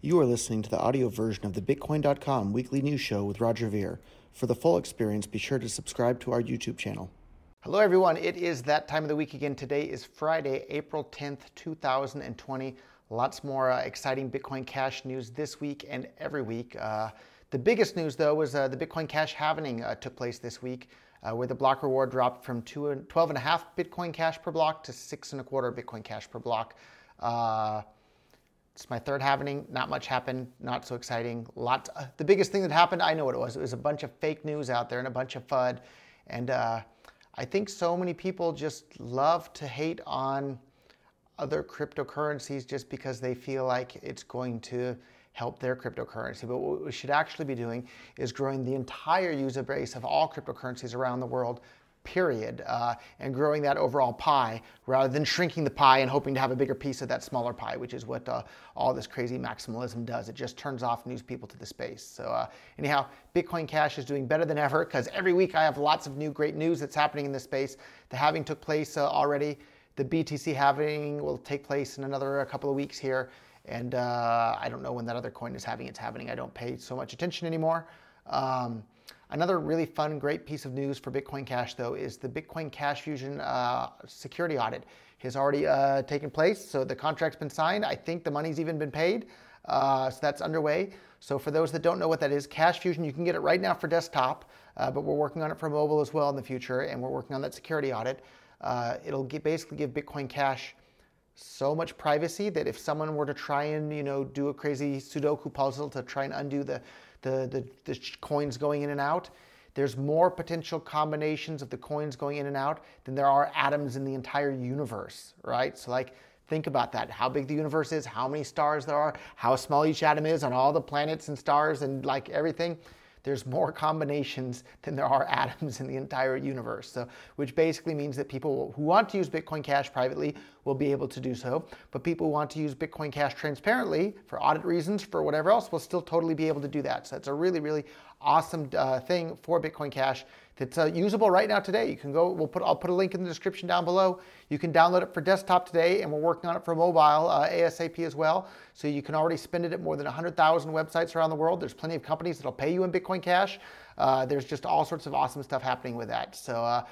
You are listening to the audio version of the Bitcoin.com weekly news show with Roger Ver. For the full experience, be sure to subscribe to our YouTube channel. Hello, everyone. It is that time of the week again. Today is Friday, April 10th, 2020. Lots more uh, exciting Bitcoin Cash news this week and every week. Uh, the biggest news, though, was uh, the Bitcoin Cash halvening uh, took place this week, uh, where the block reward dropped from two, 12 and a half Bitcoin Cash per block to six and a quarter Bitcoin Cash per block. It's my third halvening. Not much happened. Not so exciting. Lots. Uh, the biggest thing that happened, I know what it was. It was a bunch of fake news out there and a bunch of FUD. And uh, I think so many people just love to hate on other cryptocurrencies just because they feel like it's going to help their cryptocurrency. But what we should actually be doing is growing the entire user base of all cryptocurrencies around the world period, uh, and growing that overall pie rather than shrinking the pie and hoping to have a bigger piece of that smaller pie, which is what uh, all this crazy maximalism does. It just turns off news people to the space. So, uh, anyhow, Bitcoin Cash is doing better than ever because every week I have lots of new great news that's happening in this space. The halving took place uh, already. The BTC halving will take place in another couple of weeks here. And uh, I don't know when that other coin is having its halving. I don't pay so much attention anymore. Um, Another really fun, great piece of news for Bitcoin Cash, though, is the Bitcoin Cash Fusion uh, security audit has already uh, taken place. So the contract's been signed. I think the money's even been paid. Uh, so that's underway. So for those that don't know what that is, Cash Fusion, you can get it right now for desktop, uh, but we're working on it for mobile as well in the future, and we're working on that security audit. Uh, it'll get, basically give Bitcoin Cash so much privacy that if someone were to try and you know do a crazy Sudoku puzzle to try and undo the the, the, the coins going in and out. There's more potential combinations of the coins going in and out than there are atoms in the entire universe, right? So, like, think about that how big the universe is, how many stars there are, how small each atom is on all the planets and stars and like everything there's more combinations than there are atoms in the entire universe. So, which basically means that people who want to use Bitcoin Cash privately will be able to do so, but people who want to use Bitcoin Cash transparently for audit reasons, for whatever else, will still totally be able to do that. So, that's a really, really awesome uh, thing for Bitcoin Cash that's uh, usable right now today. You can go, we'll put, I'll put a link in the description down below. You can download it for desktop today, and we're working on it for mobile uh, ASAP as well. So you can already spend it at more than 100,000 websites around the world. There's plenty of companies that'll pay you in Bitcoin Cash. Uh, there's just all sorts of awesome stuff happening with that. So,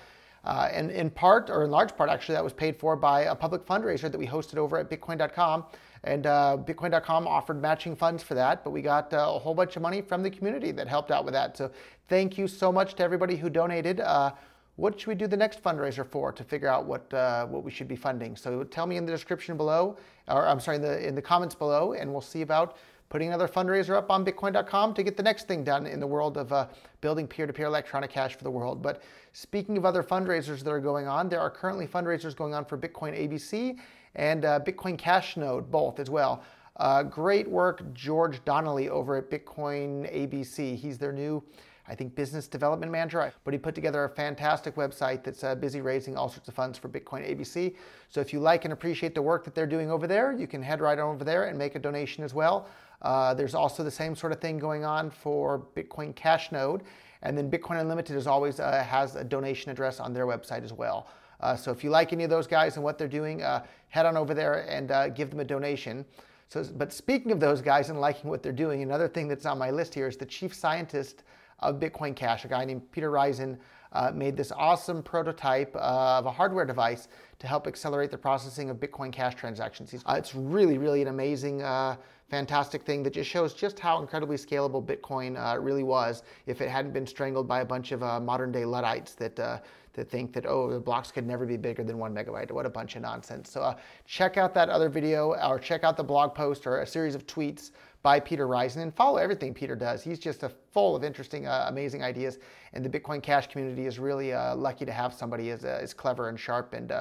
uh, and in part, or in large part, actually, that was paid for by a public fundraiser that we hosted over at Bitcoin.com. And uh, Bitcoin.com offered matching funds for that, but we got uh, a whole bunch of money from the community that helped out with that. So thank you so much to everybody who donated. Uh, what should we do the next fundraiser for to figure out what uh, what we should be funding? So tell me in the description below, or I'm sorry, in the in the comments below, and we'll see about putting another fundraiser up on Bitcoin.com to get the next thing done in the world of uh, building peer-to-peer electronic cash for the world. But speaking of other fundraisers that are going on, there are currently fundraisers going on for Bitcoin ABC and uh, Bitcoin Cash Node, both as well. Uh, great work, George Donnelly over at Bitcoin ABC. He's their new, I think, business development manager, but he put together a fantastic website that's uh, busy raising all sorts of funds for Bitcoin ABC. So if you like and appreciate the work that they're doing over there, you can head right over there and make a donation as well. Uh, there's also the same sort of thing going on for Bitcoin Cash Node. And then Bitcoin Unlimited as always uh, has a donation address on their website as well. Uh, so if you like any of those guys and what they're doing, uh, head on over there and uh, give them a donation. So, but speaking of those guys and liking what they're doing, another thing that's on my list here is the chief scientist of Bitcoin Cash, a guy named Peter Rizun, uh, made this awesome prototype of a hardware device to help accelerate the processing of Bitcoin Cash transactions. Uh, it's really, really an amazing uh, fantastic thing that just shows just how incredibly scalable Bitcoin uh, really was if it hadn't been strangled by a bunch of uh, modern day Luddites that, uh, that think that, oh, the blocks could never be bigger than one megabyte. What a bunch of nonsense. So uh, check out that other video or check out the blog post or a series of tweets by Peter Rizun and follow everything Peter does. He's just a full of interesting, uh, amazing ideas. And the Bitcoin Cash community is really uh, lucky to have somebody as, as clever and sharp and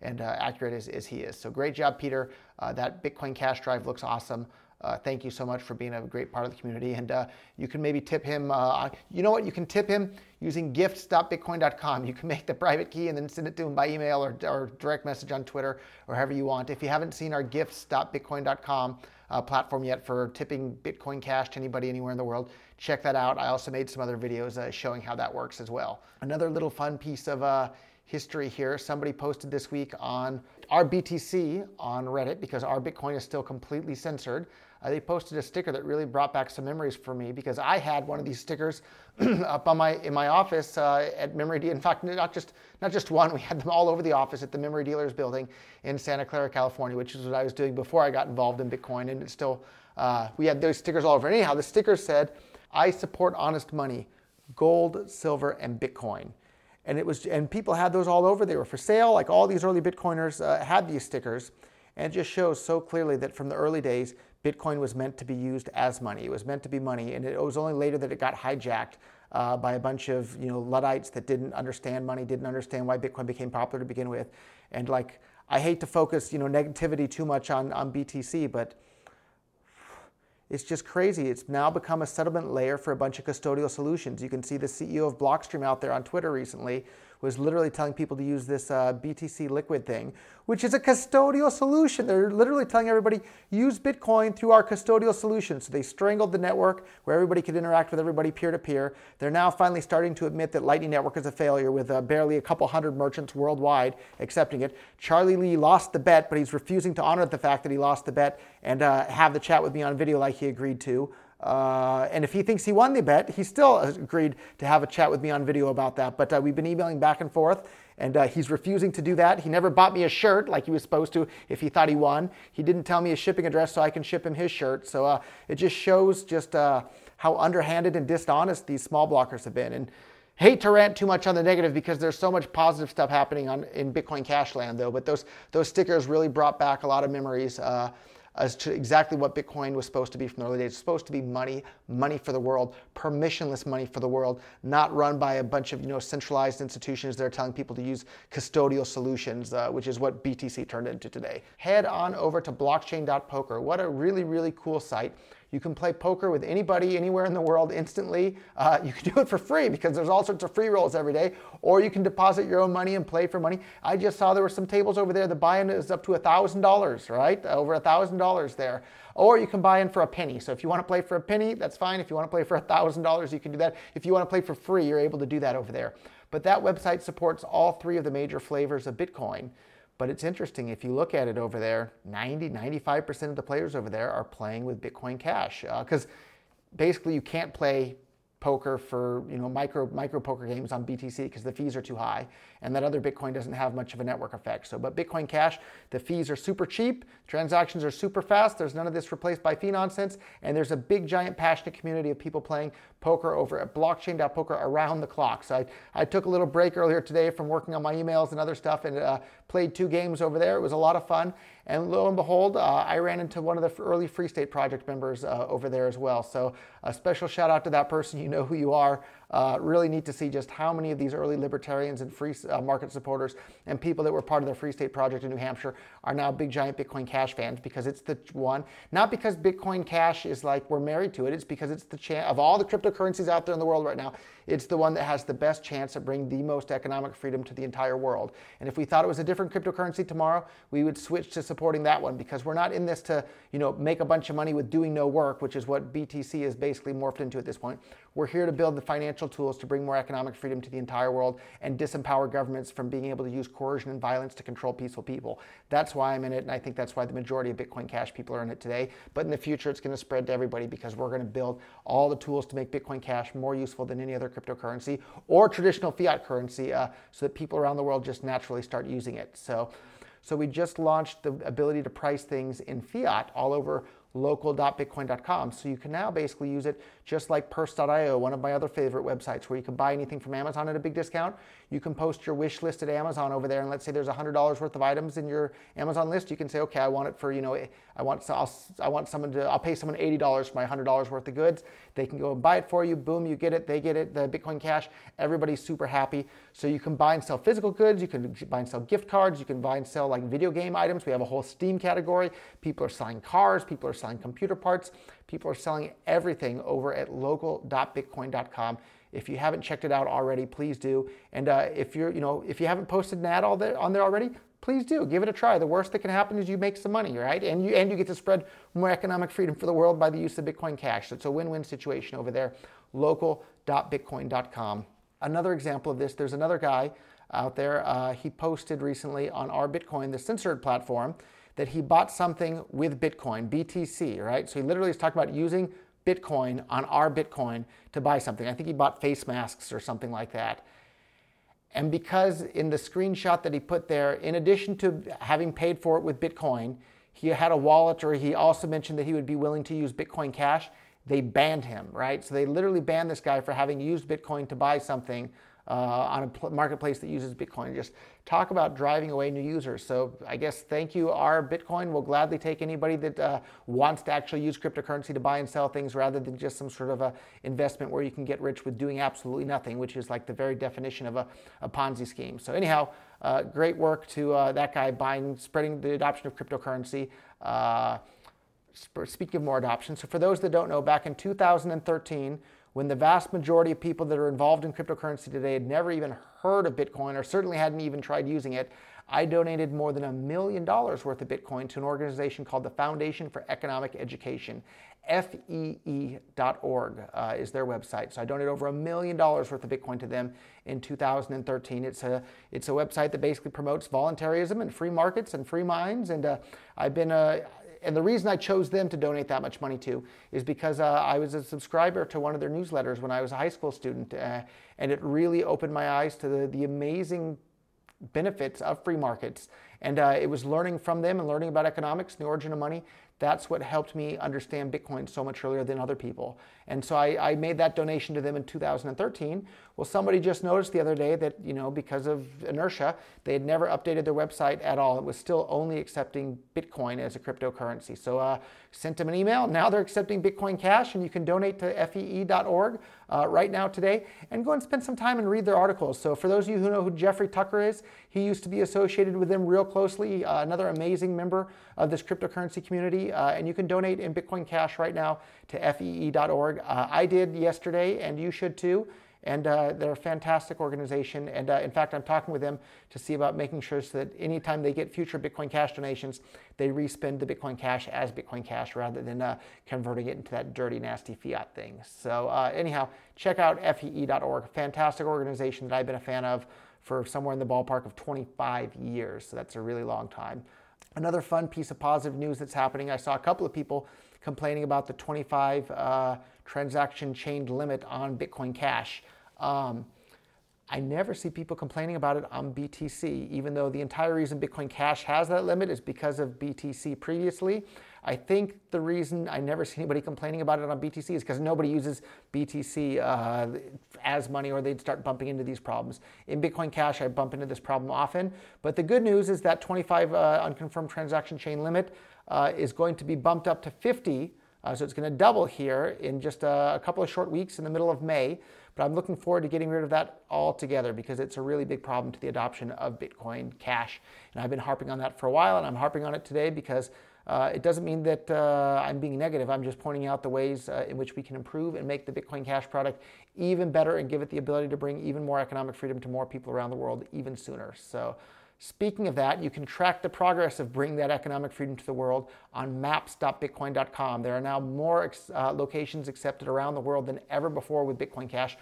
and uh, accurate as, as, he is. So great job, Peter. Uh, that Bitcoin Cash drive looks awesome. Uh, thank you so much for being a great part of the community. And uh, you can maybe tip him. Uh, you know what? You can tip him using gifts.bitcoin.com. You can make the private key and then send it to him by email or, or direct message on Twitter or however you want. If you haven't seen our gifts.bitcoin.com uh, platform yet for tipping Bitcoin Cash to anybody anywhere in the world, check that out. I also made some other videos uh, showing how that works as well. Another little fun piece of uh, history here. Somebody posted this week on r/BTC on Reddit because r/Bitcoin is still completely censored. Uh, they posted a sticker that really brought back some memories for me because I had one of these stickers up on my in my office uh, at Memory Dealer. In fact, not just not just one, we had them all over the office at the Memory Dealers building in Santa Clara, California, which is what I was doing before I got involved in Bitcoin, and it's still uh, we had those stickers all over. Anyhow, the sticker said, "I support honest money, gold, silver, and Bitcoin." and it was and people had those all over. They were for sale. Like all these early Bitcoiners uh, had these stickers, and it just shows so clearly that from the early days, Bitcoin was meant to be used as money. It was meant to be money, and it was only later that it got hijacked uh, by a bunch of you know luddites that didn't understand money, didn't understand why Bitcoin became popular to begin with, and like I hate to focus you know negativity too much on on BTC, but it's just crazy. It's now become a settlement layer for a bunch of custodial solutions. You can see the CEO of Blockstream out there on Twitter recently was literally telling people to use this uh, BTC liquid thing, which is a custodial solution. They're literally telling everybody, use Bitcoin through our custodial solution. So they strangled the network where everybody could interact with everybody peer to peer. They're now finally starting to admit that Lightning Network is a failure with uh, barely a couple hundred merchants worldwide accepting it. Charlie Lee lost the bet, but he's refusing to honor the fact that he lost the bet and uh, have the chat with me on video like he agreed to. Uh, and if he thinks he won the bet, he still agreed to have a chat with me on video about that. But uh, we've been emailing back and forth, and uh, he's refusing to do that. He never bought me a shirt like he was supposed to if he thought he won. He didn't tell me his shipping address so I can ship him his shirt. So uh, it just shows just uh, how underhanded and dishonest these small blockers have been. And hate to rant too much on the negative because there's so much positive stuff happening on in Bitcoin Cash land though. But those those stickers really brought back a lot of memories. Uh, as to exactly what Bitcoin was supposed to be from the early days. It's supposed to be money, money for the world, permissionless money for the world, not run by a bunch of you know centralized institutions that are telling people to use custodial solutions, uh, which is what BTC turned into today. Head on over to blockchain.poker. What a really, really cool site you can play poker with anybody anywhere in the world instantly. Uh, you can do it for free because there's all sorts of free rolls every day, or you can deposit your own money and play for money. I just saw there were some tables over there. The buy-in is up to $1,000, right? Over $1,000 there. Or you can buy in for a penny. So if you want to play for a penny, that's fine. If you want to play for $1,000, you can do that. If you want to play for free, you're able to do that over there. But that website supports all three of the major flavors of Bitcoin. But it's interesting, if you look at it over there, 90, 95% of the players over there are playing with Bitcoin Cash. Because uh, basically, you can't play poker for you know micro micro poker games on BTC because the fees are too high and that other Bitcoin doesn't have much of a network effect. So but Bitcoin Cash, the fees are super cheap, transactions are super fast, there's none of this replaced by fee nonsense and there's a big giant passionate community of people playing poker over at blockchain.poker around the clock. So I, I took a little break earlier today from working on my emails and other stuff and uh, played two games over there. It was a lot of fun and lo and behold, uh, I ran into one of the early Free State Project members uh, over there as well. So a special shout out to that person. You know who you are. Uh, really neat to see just how many of these early libertarians and free uh, market supporters and people that were part of the Free State Project in New Hampshire are now big giant Bitcoin Cash fans because it's the one, not because Bitcoin Cash is like we're married to it, it's because it's the chance of all the cryptocurrencies out there in the world right now, it's the one that has the best chance of bringing the most economic freedom to the entire world. And if we thought it was a different cryptocurrency tomorrow, we would switch to supporting that one because we're not in this to, you know, make a bunch of money with doing no work, which is what BTC is basically morphed into at this point. We're here to build the financial tools to bring more economic freedom to the entire world and disempower governments from being able to use coercion and violence to control peaceful people. That's why I'm in it, and I think that's why the majority of Bitcoin Cash people are in it today. But in the future, it's going to spread to everybody because we're going to build all the tools to make Bitcoin Cash more useful than any other cryptocurrency or traditional fiat currency uh, so that people around the world just naturally start using it. So, so we just launched the ability to price things in fiat all over local.bitcoin.com. So you can now basically use it just like purse.io, one of my other favorite websites where you can buy anything from Amazon at a big discount. You can post your wish list at Amazon over there and let's say there's $100 worth of items in your Amazon list, you can say, "Okay, I want it for, you know, I want so I'll, I want someone to I'll pay someone $80 for my $100 worth of goods." They can go and buy it for you. Boom, you get it. They get it. The Bitcoin Cash. Everybody's super happy. So you can buy and sell physical goods, you can buy and sell gift cards, you can buy and sell like video game items. We have a whole Steam category. People are selling cars, people are selling computer parts. People are selling everything over at local.bitcoin.com. If you haven't checked it out already, please do. And uh, if you're, you know, if you haven't posted an ad all there, on there already, please do give it a try. The worst that can happen is you make some money, right? And you and you get to spread more economic freedom for the world by the use of Bitcoin Cash. So it's a win-win situation over there. Local.bitcoin.com. Another example of this. There's another guy out there. Uh, he posted recently on r/Bitcoin, the censored platform that he bought something with Bitcoin, BTC, right? So he literally is talking about using Bitcoin on r/Bitcoin to buy something. I think he bought face masks or something like that. And because in the screenshot that he put there, in addition to having paid for it with Bitcoin, he had a wallet or he also mentioned that he would be willing to use Bitcoin Cash, they banned him, right? So they literally banned this guy for having used Bitcoin to buy something uh, on a marketplace that uses Bitcoin. Just talk about driving away new users. So I guess thank you, r/Bitcoin. will gladly take anybody that uh, wants to actually use cryptocurrency to buy and sell things rather than just some sort of a investment where you can get rich with doing absolutely nothing, which is like the very definition of a, a Ponzi scheme. So anyhow, uh, great work to uh, that guy buying, spreading the adoption of cryptocurrency. Uh, speaking of more adoption, so for those that don't know, back in 2013, when the vast majority of people that are involved in cryptocurrency today had never even heard of Bitcoin or certainly hadn't even tried using it, I donated more than a million dollars worth of Bitcoin to an organization called the Foundation for Economic Education. FEE.org uh, is their website. So I donated over a million dollars worth of Bitcoin to them in 2013. It's a, it's a website that basically promotes voluntarism and free markets and free minds. And uh, I've been, uh, and the reason I chose them to donate that much money to is because uh, I was a subscriber to one of their newsletters when I was a high school student, uh, and it really opened my eyes to the, the amazing benefits of free markets. And uh, it was learning from them and learning about economics and the origin of money that's what helped me understand Bitcoin so much earlier than other people. And so I, I, made that donation to them in 2013. Well, somebody just noticed the other day that, you know, because of inertia, they had never updated their website at all. It was still only accepting Bitcoin as a cryptocurrency. So uh, sent them an email. Now they're accepting Bitcoin Cash, and you can donate to fee.org uh, right now today and go and spend some time and read their articles. So for those of you who know who Jeffrey Tucker is, he used to be associated with them real closely, uh, another amazing member of this cryptocurrency community. Uh, and you can donate in Bitcoin Cash right now to fee.org. Uh, I did yesterday, and you should too. And uh, they're a fantastic organization. And uh, in fact, I'm talking with them to see about making sure so that anytime they get future Bitcoin Cash donations, they respend the Bitcoin Cash as Bitcoin Cash rather than uh, converting it into that dirty, nasty fiat thing. So, uh, anyhow, check out fee.org. Fantastic organization that I've been a fan of for somewhere in the ballpark of 25 years. So, that's a really long time. Another fun piece of positive news that's happening I saw a couple of people complaining about the 25 uh, transaction chained limit on Bitcoin Cash. Um, I never see people complaining about it on BTC, even though the entire reason Bitcoin Cash has that limit is because of BTC previously. I think the reason I never see anybody complaining about it on BTC is because nobody uses BTC uh, as money or they'd start bumping into these problems. In Bitcoin Cash, I bump into this problem often. But the good news is that 25 uh, unconfirmed transaction chain limit uh, is going to be bumped up to 50. Uh, so it's going to double here in just a, a couple of short weeks in the middle of May. But I'm looking forward to getting rid of that altogether because it's a really big problem to the adoption of Bitcoin Cash. And I've been harping on that for a while, and I'm harping on it today because uh, it doesn't mean that uh, I'm being negative. I'm just pointing out the ways uh, in which we can improve and make the Bitcoin Cash product even better and give it the ability to bring even more economic freedom to more people around the world even sooner. So, speaking of that, you can track the progress of bringing that economic freedom to the world on maps.bitcoin.com. There are now more ex- uh, locations accepted around the world than ever before with Bitcoin Cash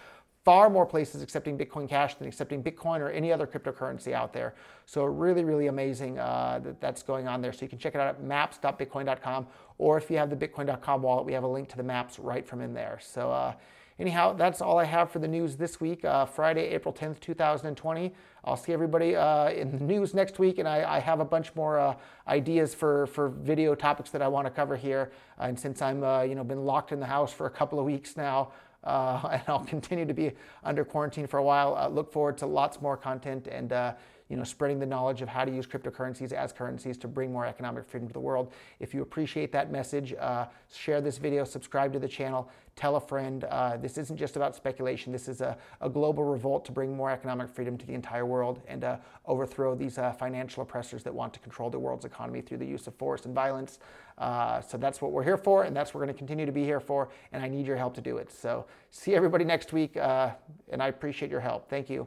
far more places accepting Bitcoin Cash than accepting Bitcoin or any other cryptocurrency out there. So really, really amazing uh, that that's going on there. So you can check it out at maps.bitcoin.com, or if you have the bitcoin.com wallet, we have a link to the maps right from in there. So uh, anyhow, that's all I have for the news this week, uh, Friday, April 10th, 2020. I'll see everybody uh, in the news next week, and I, I have a bunch more uh, ideas for, for video topics that I want to cover here. and since I'm uh, you know been locked in the house for a couple of weeks now, and I'll continue to be under quarantine for a while. Uh, look forward to lots more content and uh, you know spreading the knowledge of how to use cryptocurrencies as currencies to bring more economic freedom to the world. If you appreciate that message, uh, share this video, subscribe to the channel, tell a friend. Uh, this isn't just about speculation. This is a, a, global revolt to bring more economic freedom to the entire world and uh, overthrow these uh, financial oppressors that want to control the world's economy through the use of force and violence. Uh, so that's what we're here for, and that's what we're going to continue to be here for. And I need your help to do it. So see everybody next week, uh, and I appreciate your help. Thank you.